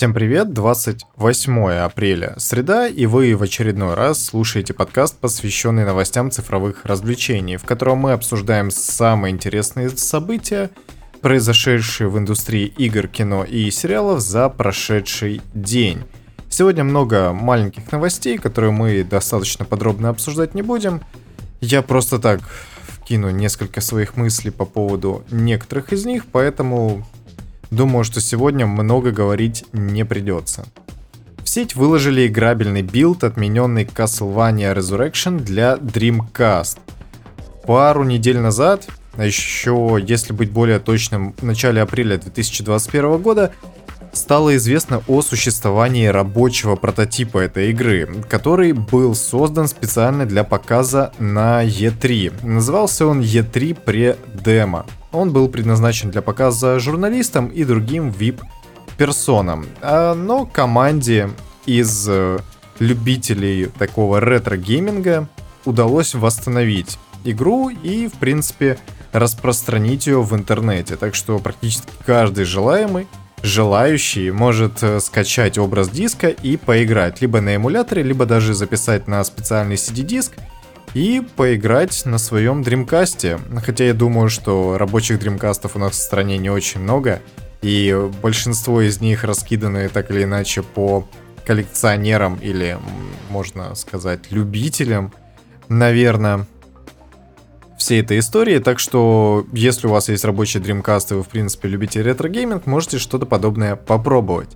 Всем привет, 28 апреля, среда, и вы в очередной раз слушаете подкаст, посвященный новостям цифровых развлечений, в котором мы обсуждаем самые интересные события, произошедшие в индустрии игр, кино и сериалов за прошедший день. Сегодня много маленьких новостей, которые мы достаточно подробно обсуждать не будем. Я просто так вкину несколько своих мыслей по поводу некоторых из них, поэтому думаю, что сегодня много говорить не придется. В сеть выложили играбельный билд, отмененный Castlevania Resurrection для Dreamcast. Пару недель назад, а еще, если быть более точным, в начале апреля 2021 года, стало известно о существовании рабочего прототипа этой игры, который был создан специально для показа на E3. Назывался он E3 Pre-Demo. Он был предназначен для показа журналистам и другим VIP-персонам, а, но команде из э, любителей такого ретро-гейминга удалось восстановить игру и, в принципе, распространить ее в интернете. Так что практически каждый желаемый желающий может э, скачать образ диска и поиграть либо на эмуляторе, либо даже записать на специальный CD-диск и поиграть на своем дримкасте. Хотя я думаю, что рабочих дримкастов у нас в стране не очень много, и большинство из них раскиданы так или иначе по коллекционерам или, можно сказать, любителям, наверное всей этой истории, так что если у вас есть рабочий Dreamcast и вы в принципе любите ретро-гейминг, можете что-то подобное попробовать.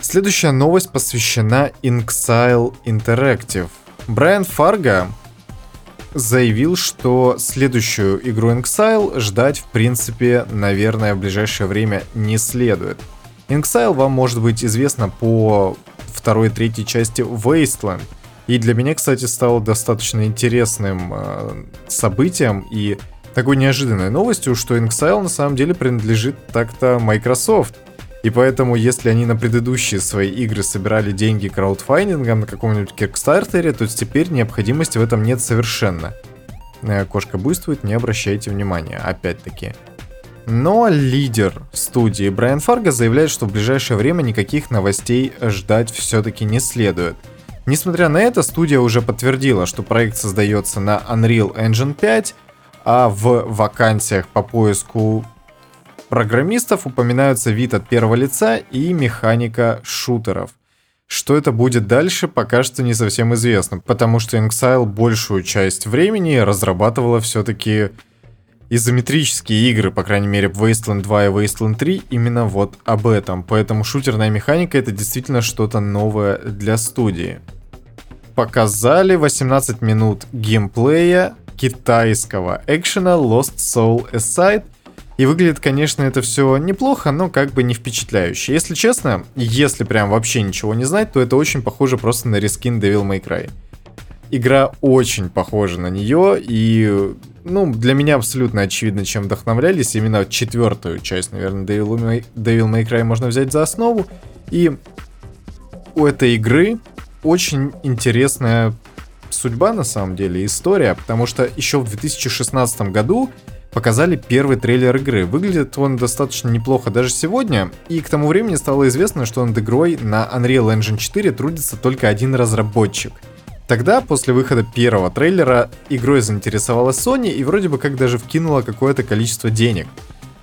Следующая новость посвящена Inxile Interactive. Брайан Фарго заявил, что следующую игру Inxile ждать в принципе, наверное, в ближайшее время не следует. Inxile вам может быть известно по второй и третьей части Wasteland – и для меня, кстати, стало достаточно интересным э, событием и такой неожиданной новостью, что Inxile на самом деле принадлежит так-то Microsoft. И поэтому, если они на предыдущие свои игры собирали деньги краудфандингом на каком-нибудь Kickstarter, то теперь необходимости в этом нет совершенно. Э, кошка буйствует, не обращайте внимания, опять-таки. Но лидер студии Брайан Фарго заявляет, что в ближайшее время никаких новостей ждать все-таки не следует – Несмотря на это, студия уже подтвердила, что проект создается на Unreal Engine 5, а в вакансиях по поиску программистов упоминаются вид от первого лица и механика шутеров. Что это будет дальше, пока что не совсем известно, потому что Inxile большую часть времени разрабатывала все-таки изометрические игры, по крайней мере, Wasteland 2 и Wasteland 3, именно вот об этом. Поэтому шутерная механика это действительно что-то новое для студии. Показали 18 минут геймплея китайского экшена Lost Soul Aside. И выглядит, конечно, это все неплохо, но как бы не впечатляюще. Если честно, если прям вообще ничего не знать, то это очень похоже просто на рескин Devil May Cry. Игра очень похожа на нее, и ну, для меня абсолютно очевидно, чем вдохновлялись. Именно четвертую часть, наверное, Devil May, Devil May Cry можно взять за основу. И у этой игры очень интересная судьба, на самом деле, история, потому что еще в 2016 году показали первый трейлер игры. Выглядит он достаточно неплохо даже сегодня, и к тому времени стало известно, что над игрой на Unreal Engine 4 трудится только один разработчик — Тогда, после выхода первого трейлера, игрой заинтересовалась Sony и вроде бы как даже вкинула какое-то количество денег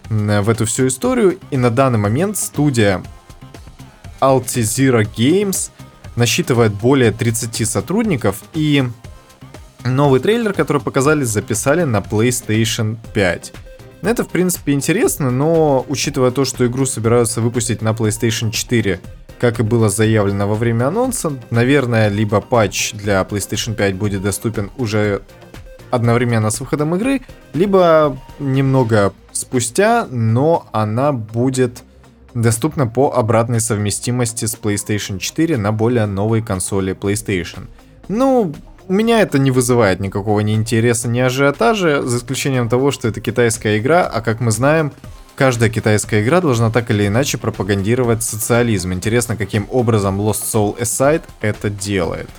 в эту всю историю. И на данный момент студия Altizira Games насчитывает более 30 сотрудников и новый трейлер, который показали, записали на PlayStation 5. Это, в принципе, интересно, но учитывая то, что игру собираются выпустить на PlayStation 4 как и было заявлено во время анонса, наверное, либо патч для PlayStation 5 будет доступен уже одновременно с выходом игры, либо немного спустя, но она будет доступна по обратной совместимости с PlayStation 4 на более новой консоли PlayStation. Ну, у меня это не вызывает никакого ни интереса, ни ажиотажа, за исключением того, что это китайская игра, а как мы знаем, Каждая китайская игра должна так или иначе пропагандировать социализм. Интересно, каким образом Lost Soul Aside это делает.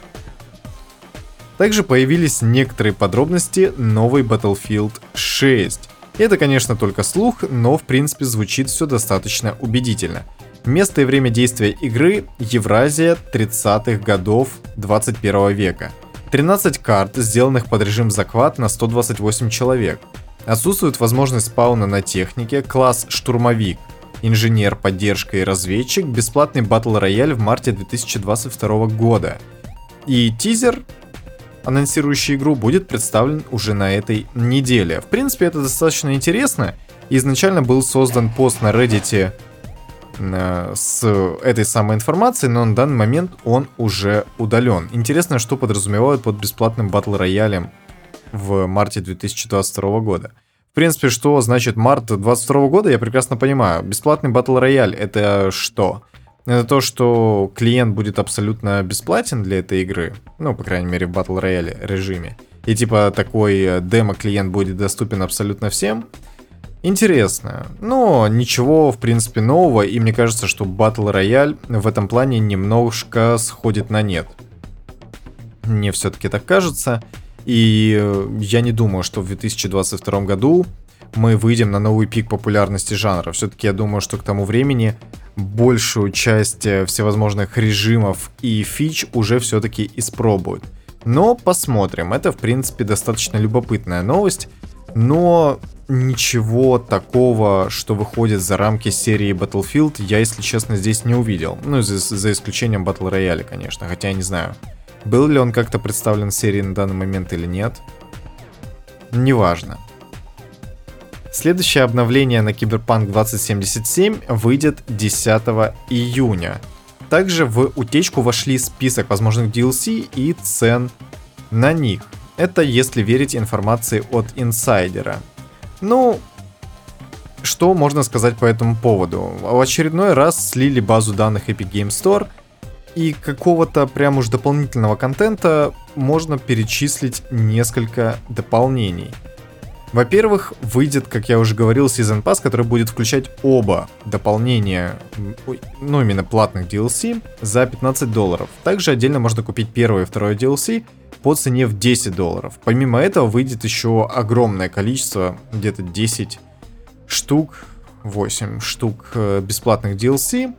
Также появились некоторые подробности новой Battlefield 6. Это, конечно, только слух, но в принципе звучит все достаточно убедительно. Место и время действия игры – Евразия 30-х годов 21 века. 13 карт, сделанных под режим захват на 128 человек. Отсутствует возможность спауна на технике, класс штурмовик, инженер, поддержка и разведчик, бесплатный батл рояль в марте 2022 года. И тизер, анонсирующий игру, будет представлен уже на этой неделе. В принципе, это достаточно интересно. Изначально был создан пост на Reddit с этой самой информацией, но на данный момент он уже удален. Интересно, что подразумевают под бесплатным батл роялем в марте 2022 года. В принципе, что значит март 2022 года, я прекрасно понимаю. Бесплатный батл рояль это что? Это то, что клиент будет абсолютно бесплатен для этой игры. Ну, по крайней мере, в батл рояле режиме. И типа такой э, демо-клиент будет доступен абсолютно всем. Интересно. Но ничего, в принципе, нового. И мне кажется, что батл рояль в этом плане немножко сходит на нет. Мне все-таки так кажется. И э, я не думаю, что в 2022 году мы выйдем на новый пик популярности жанра. Все-таки я думаю, что к тому времени большую часть э, всевозможных режимов и фич уже все-таки испробуют. Но посмотрим. Это, в принципе, достаточно любопытная новость. Но ничего такого, что выходит за рамки серии Battlefield, я, если честно, здесь не увидел. Ну, за, за исключением Battle Royale, конечно. Хотя я не знаю, был ли он как-то представлен в серии на данный момент или нет. Неважно. Следующее обновление на Cyberpunk 2077 выйдет 10 июня. Также в утечку вошли список возможных DLC и цен на них. Это если верить информации от инсайдера. Ну, что можно сказать по этому поводу? В очередной раз слили базу данных Epic Game Store, и какого-то прям уж дополнительного контента можно перечислить несколько дополнений – во-первых, выйдет, как я уже говорил, Season Pass, который будет включать оба дополнения, ну именно платных DLC, за 15 долларов. Также отдельно можно купить первое и второе DLC по цене в 10 долларов. Помимо этого выйдет еще огромное количество, где-то 10 штук, 8 штук э, бесплатных DLC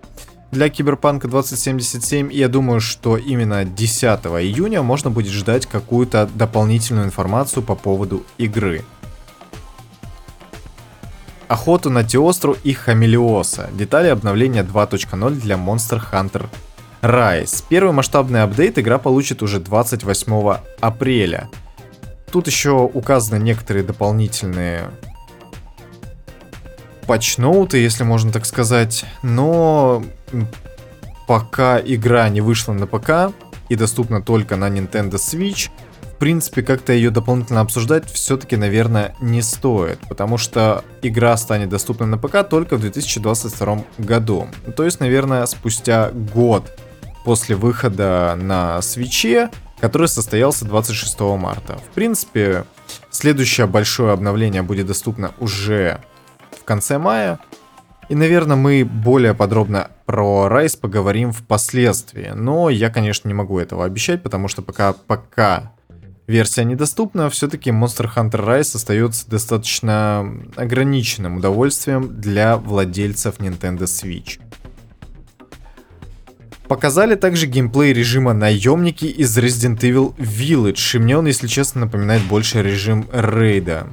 для Киберпанка 2077, и я думаю, что именно 10 июня можно будет ждать какую-то дополнительную информацию по поводу игры. Охоту на Теостру и Хамелиоса. Детали обновления 2.0 для Monster Hunter Rise. Первый масштабный апдейт игра получит уже 28 апреля. Тут еще указаны некоторые дополнительные патчноуты, если можно так сказать, но пока игра не вышла на ПК и доступна только на Nintendo Switch, принципе, как-то ее дополнительно обсуждать все-таки, наверное, не стоит, потому что игра станет доступна на ПК только в 2022 году. То есть, наверное, спустя год после выхода на свече, который состоялся 26 марта. В принципе, следующее большое обновление будет доступно уже в конце мая. И, наверное, мы более подробно про Райс поговорим впоследствии. Но я, конечно, не могу этого обещать, потому что пока, пока версия недоступна, все-таки Monster Hunter Rise остается достаточно ограниченным удовольствием для владельцев Nintendo Switch. Показали также геймплей режима наемники из Resident Evil Village, и мне он, если честно, напоминает больше режим рейда.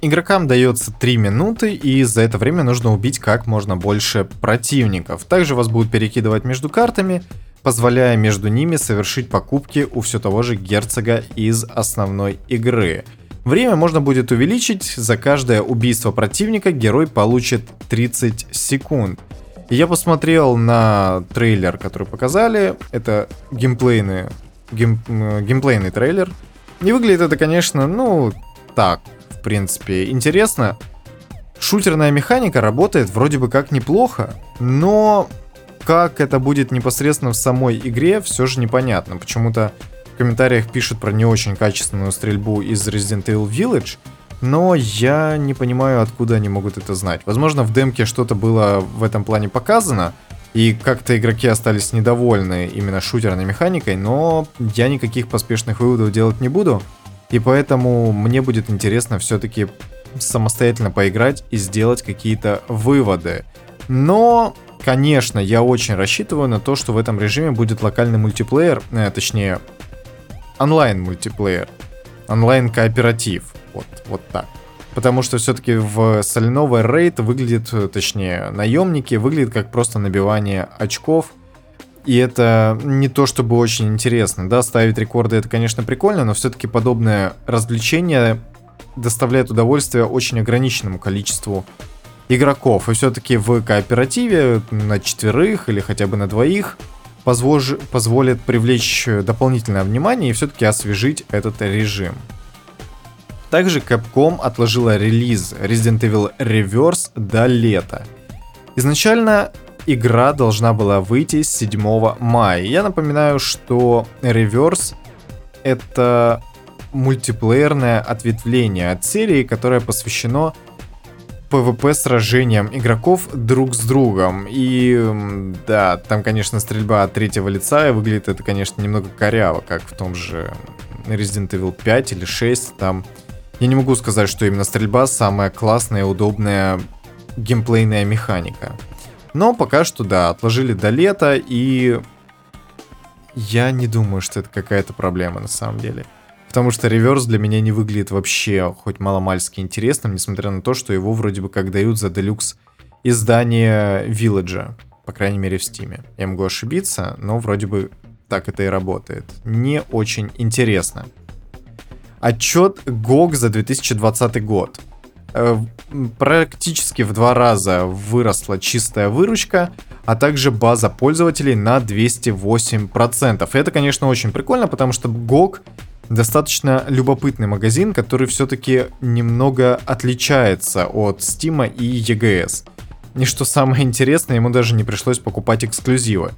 Игрокам дается 3 минуты, и за это время нужно убить как можно больше противников. Также вас будут перекидывать между картами, позволяя между ними совершить покупки у все того же герцога из основной игры. Время можно будет увеличить, за каждое убийство противника герой получит 30 секунд. Я посмотрел на трейлер, который показали, это геймплейный, гейм, геймплейный трейлер. Не выглядит это, конечно, ну, так, в принципе, интересно. Шутерная механика работает вроде бы как неплохо, но как это будет непосредственно в самой игре, все же непонятно. Почему-то в комментариях пишут про не очень качественную стрельбу из Resident Evil Village, но я не понимаю, откуда они могут это знать. Возможно, в демке что-то было в этом плане показано, и как-то игроки остались недовольны именно шутерной механикой, но я никаких поспешных выводов делать не буду, и поэтому мне будет интересно все-таки самостоятельно поиграть и сделать какие-то выводы. Но конечно, я очень рассчитываю на то, что в этом режиме будет локальный мультиплеер, э, точнее, онлайн-мультиплеер, онлайн-кооператив, вот, вот так. Потому что все-таки в соленовый рейд выглядит, точнее, наемники выглядит как просто набивание очков. И это не то чтобы очень интересно, да, ставить рекорды это, конечно, прикольно, но все-таки подобное развлечение доставляет удовольствие очень ограниченному количеству игроков. И все-таки в кооперативе на четверых или хотя бы на двоих позволж... позволит привлечь дополнительное внимание и все-таки освежить этот режим. Также Capcom отложила релиз Resident Evil Reverse до лета. Изначально игра должна была выйти 7 мая. Я напоминаю, что Reverse это мультиплеерное ответвление от серии, которое посвящено PvP сражениям игроков друг с другом. И да, там, конечно, стрельба от третьего лица, и выглядит это, конечно, немного коряво, как в том же Resident Evil 5 или 6. Там я не могу сказать, что именно стрельба самая классная удобная геймплейная механика. Но пока что, да, отложили до лета, и я не думаю, что это какая-то проблема на самом деле. Потому что реверс для меня не выглядит вообще хоть маломальски интересным, несмотря на то, что его вроде бы как дают за делюкс издание Вилледжа, по крайней мере в Стиме. Я могу ошибиться, но вроде бы так это и работает. Не очень интересно. Отчет GOG за 2020 год. Э, практически в два раза выросла чистая выручка, а также база пользователей на 208%. И это, конечно, очень прикольно, потому что GOG достаточно любопытный магазин, который все-таки немного отличается от Steam и EGS. И что самое интересное, ему даже не пришлось покупать эксклюзивы.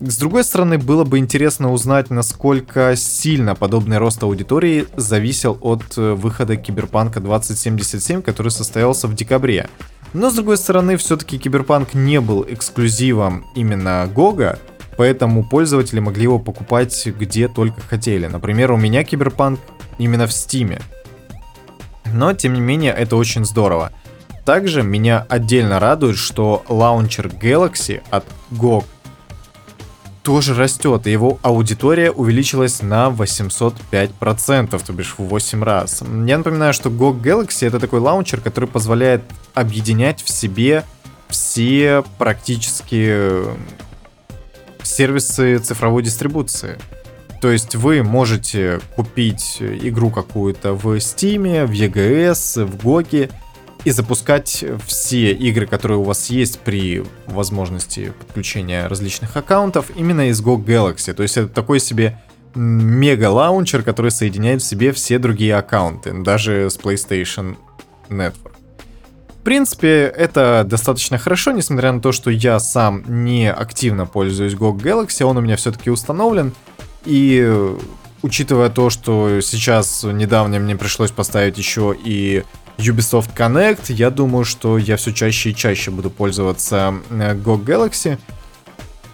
С другой стороны, было бы интересно узнать, насколько сильно подобный рост аудитории зависел от э, выхода Киберпанка 2077, который состоялся в декабре. Но с другой стороны, все-таки Киберпанк не был эксклюзивом именно Гога, поэтому пользователи могли его покупать где только хотели. Например, у меня Киберпанк именно в Стиме. Но, тем не менее, это очень здорово. Также меня отдельно радует, что лаунчер Galaxy от GOG тоже растет, и его аудитория увеличилась на 805%, то бишь в 8 раз. Я напоминаю, что GOG Galaxy это такой лаунчер, который позволяет объединять в себе все практически сервисы цифровой дистрибуции. То есть вы можете купить игру какую-то в Steam, в EGS, в GOG, и запускать все игры, которые у вас есть при возможности подключения различных аккаунтов именно из GOG Galaxy. То есть это такой себе мега-лаунчер, который соединяет в себе все другие аккаунты, даже с PlayStation Network. В принципе, это достаточно хорошо, несмотря на то, что я сам не активно пользуюсь GOG Galaxy, он у меня все-таки установлен. И учитывая то, что сейчас недавно мне пришлось поставить еще и Ubisoft Connect, я думаю, что я все чаще и чаще буду пользоваться э, GOG Galaxy.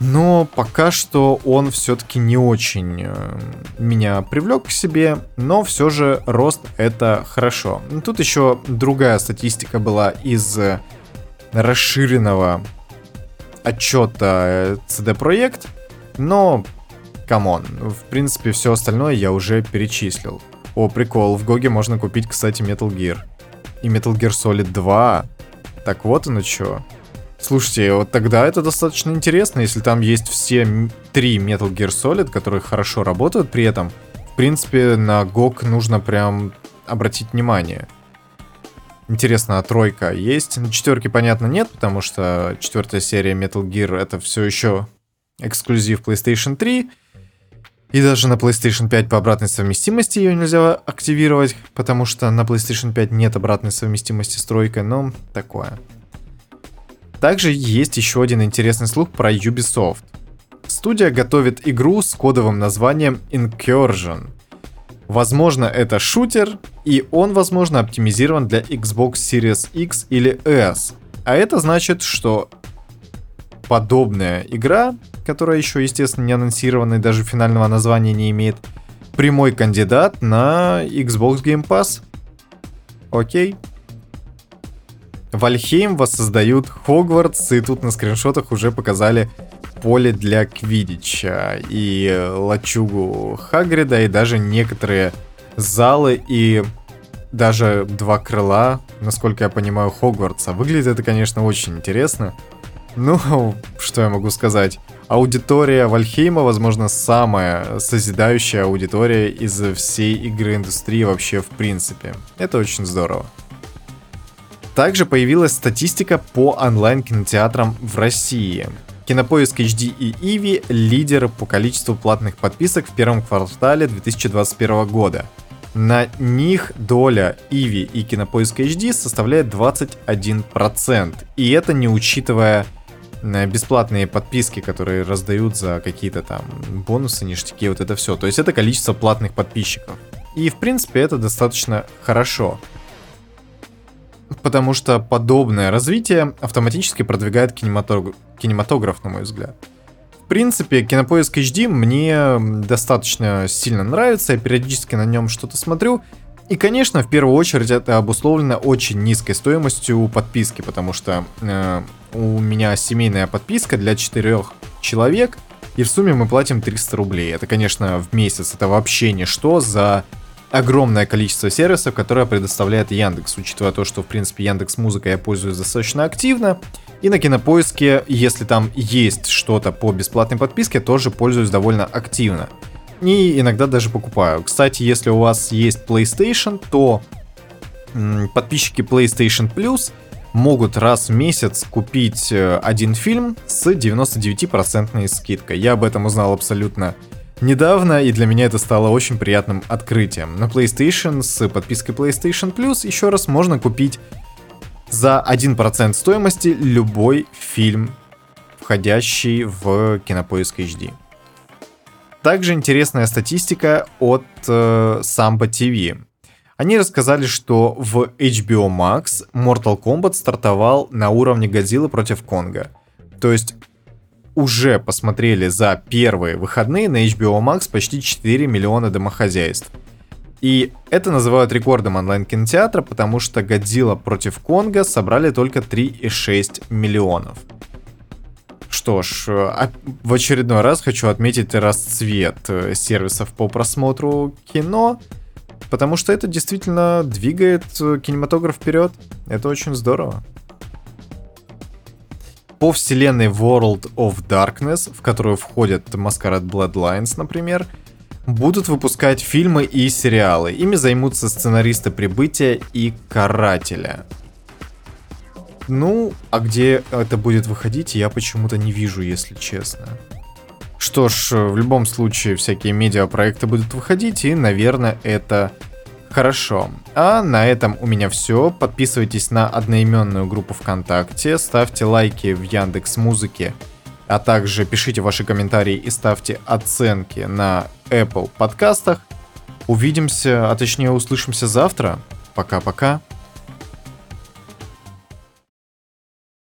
Но пока что он все-таки не очень э, меня привлек к себе, но все же рост это хорошо. Тут еще другая статистика была из э, расширенного отчета CD Projekt, но come on, в принципе все остальное я уже перечислил. О, прикол, в Гоге можно купить, кстати, Metal Gear и Metal Gear Solid 2. Так вот оно что. Слушайте, вот тогда это достаточно интересно, если там есть все три Metal Gear Solid, которые хорошо работают при этом. В принципе, на GOG нужно прям обратить внимание. Интересно, а тройка есть? На четверке, понятно, нет, потому что четвертая серия Metal Gear это все еще эксклюзив PlayStation 3. И даже на PlayStation 5 по обратной совместимости ее нельзя активировать, потому что на PlayStation 5 нет обратной совместимости с тройкой, но такое. Также есть еще один интересный слух про Ubisoft. Студия готовит игру с кодовым названием Incursion. Возможно, это шутер, и он, возможно, оптимизирован для Xbox Series X или S. А это значит, что подобная игра которая еще, естественно, не анонсирована и даже финального названия не имеет, прямой кандидат на Xbox Game Pass. Окей. Вальхейм воссоздают Хогвартс, и тут на скриншотах уже показали поле для Квидича, и лачугу Хагрида, и даже некоторые залы, и даже два крыла, насколько я понимаю, Хогвартса. Выглядит это, конечно, очень интересно. Ну, что я могу сказать? Аудитория Вальхейма, возможно, самая созидающая аудитория из всей игры индустрии вообще в принципе. Это очень здорово. Также появилась статистика по онлайн-кинотеатрам в России. Кинопоиск HD и Иви – лидеры по количеству платных подписок в первом квартале 2021 года. На них доля Иви и Кинопоиск HD составляет 21%. И это не учитывая бесплатные подписки, которые раздают за какие-то там бонусы, ништяки, вот это все. То есть это количество платных подписчиков. И в принципе это достаточно хорошо. Потому что подобное развитие автоматически продвигает кинематограф, кинематограф на мой взгляд. В принципе, Кинопоиск HD мне достаточно сильно нравится, я периодически на нем что-то смотрю, и, конечно, в первую очередь это обусловлено очень низкой стоимостью подписки, потому что э, у меня семейная подписка для четырех человек, и в сумме мы платим 300 рублей. Это, конечно, в месяц, это вообще ничто за огромное количество сервисов, которые предоставляет Яндекс, учитывая то, что, в принципе, Яндекс Музыка я пользуюсь достаточно активно, и на Кинопоиске, если там есть что-то по бесплатной подписке, тоже пользуюсь довольно активно и иногда даже покупаю. Кстати, если у вас есть PlayStation, то подписчики PlayStation Plus могут раз в месяц купить э, один фильм с 99% скидкой. Я об этом узнал абсолютно недавно, и для меня это стало очень приятным открытием. На PlayStation с подпиской PlayStation Plus еще раз можно купить за 1% стоимости любой фильм, входящий в Кинопоиск HD. Также интересная статистика от э, Samba TV. Они рассказали, что в HBO Max Mortal Kombat стартовал на уровне Годзиллы против Конга. То есть уже посмотрели за первые выходные на HBO Max почти 4 миллиона домохозяйств. И это называют рекордом онлайн-кинотеатра, потому что Годзилла против Конга собрали только 3,6 миллионов. Что ж, э, в очередной раз хочу отметить расцвет э, сервисов по просмотру кино, потому что это действительно двигает э, кинематограф вперед. Это очень здорово. По вселенной World of Darkness, в которую входят Masquerade Bloodlines, например, будут выпускать фильмы и сериалы. Ими займутся сценаристы Прибытия и Карателя. Ну, а где это будет выходить, я почему-то не вижу, если честно. Что ж, в любом случае, всякие медиапроекты будут выходить, и, наверное, это хорошо. А на этом у меня все. Подписывайтесь на одноименную группу ВКонтакте, ставьте лайки в Яндекс Музыке, а также пишите ваши комментарии и ставьте оценки на Apple подкастах. Увидимся, а точнее услышимся завтра. Пока-пока.